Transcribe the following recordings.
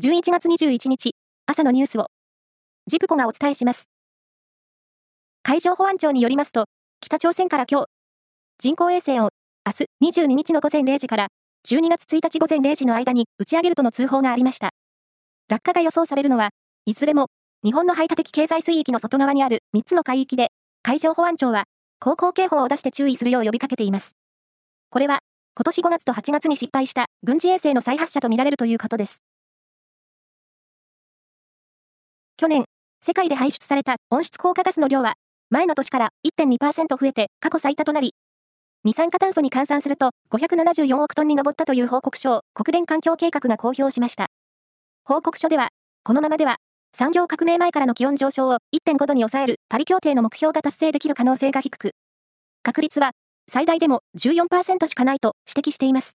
11月21日、朝のニュースを、ジプコがお伝えします。海上保安庁によりますと、北朝鮮から今日、人工衛星を明日22日の午前0時から12月1日午前0時の間に打ち上げるとの通報がありました。落下が予想されるのは、いずれも日本の排他的経済水域の外側にある3つの海域で、海上保安庁は航行警報を出して注意するよう呼びかけています。これは、今年5月と8月に失敗した軍事衛星の再発射とみられるということです。去年、世界で排出された温室効果ガスの量は、前の年から1.2%増えて過去最多となり、二酸化炭素に換算すると574億トンに上ったという報告書を国連環境計画が公表しました。報告書では、このままでは産業革命前からの気温上昇を1.5度に抑えるパリ協定の目標が達成できる可能性が低く、確率は最大でも14%しかないと指摘しています。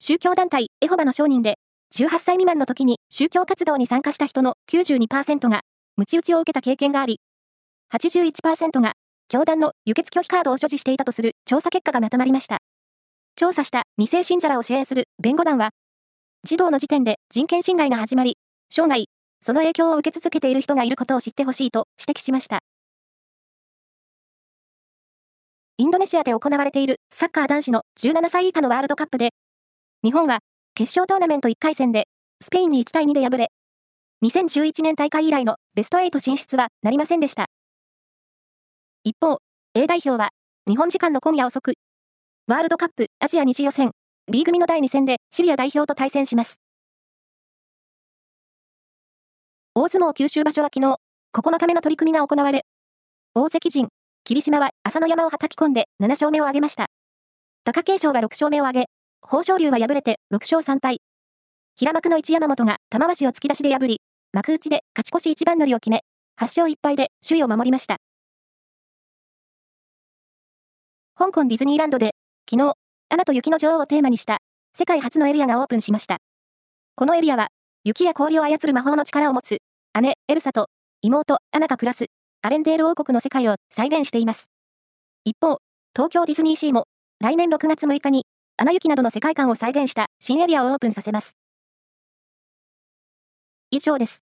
宗教団体エホバの商人で、18歳未満の時に宗教活動に参加した人の92%が、鞭打ちを受けた経験があり、81%が、教団の輸血拒否カードを所持していたとする調査結果がまとまりました。調査した2世信者らを支援する弁護団は、児童の時点で人権侵害が始まり、生涯、その影響を受け続けている人がいることを知ってほしいと指摘しました。インドネシアで行われているサッカー男子の17歳以下のワールドカップで、日本は決勝トーナメント1回戦でスペインに1対2で敗れ、2011年大会以来のベスト8進出はなりませんでした。一方、A 代表は日本時間の今夜遅く、ワールドカップアジア2次予選 B 組の第2戦でシリア代表と対戦します。大相撲九州場所は昨日、9日目の取り組みが行われ、大関陣、霧島は朝の山を叩き込んで7勝目を挙げました。貴景勝は6勝目を挙げ、豊昇龍は敗れて6勝3敗。平幕の一山本が玉鷲を突き出しで破り、幕内で勝ち越し一番乗りを決め、8勝1敗で首位を守りました。香港ディズニーランドで、昨日、アナと雪の女王をテーマにした世界初のエリアがオープンしました。このエリアは、雪や氷を操る魔法の力を持つ姉、エルサと妹、アナが暮らすアレンデール王国の世界を再現しています。一方、東京ディズニーシーも来年6月6日にアナ雪などの世界観を再現した新エリアをオープンさせます。以上です。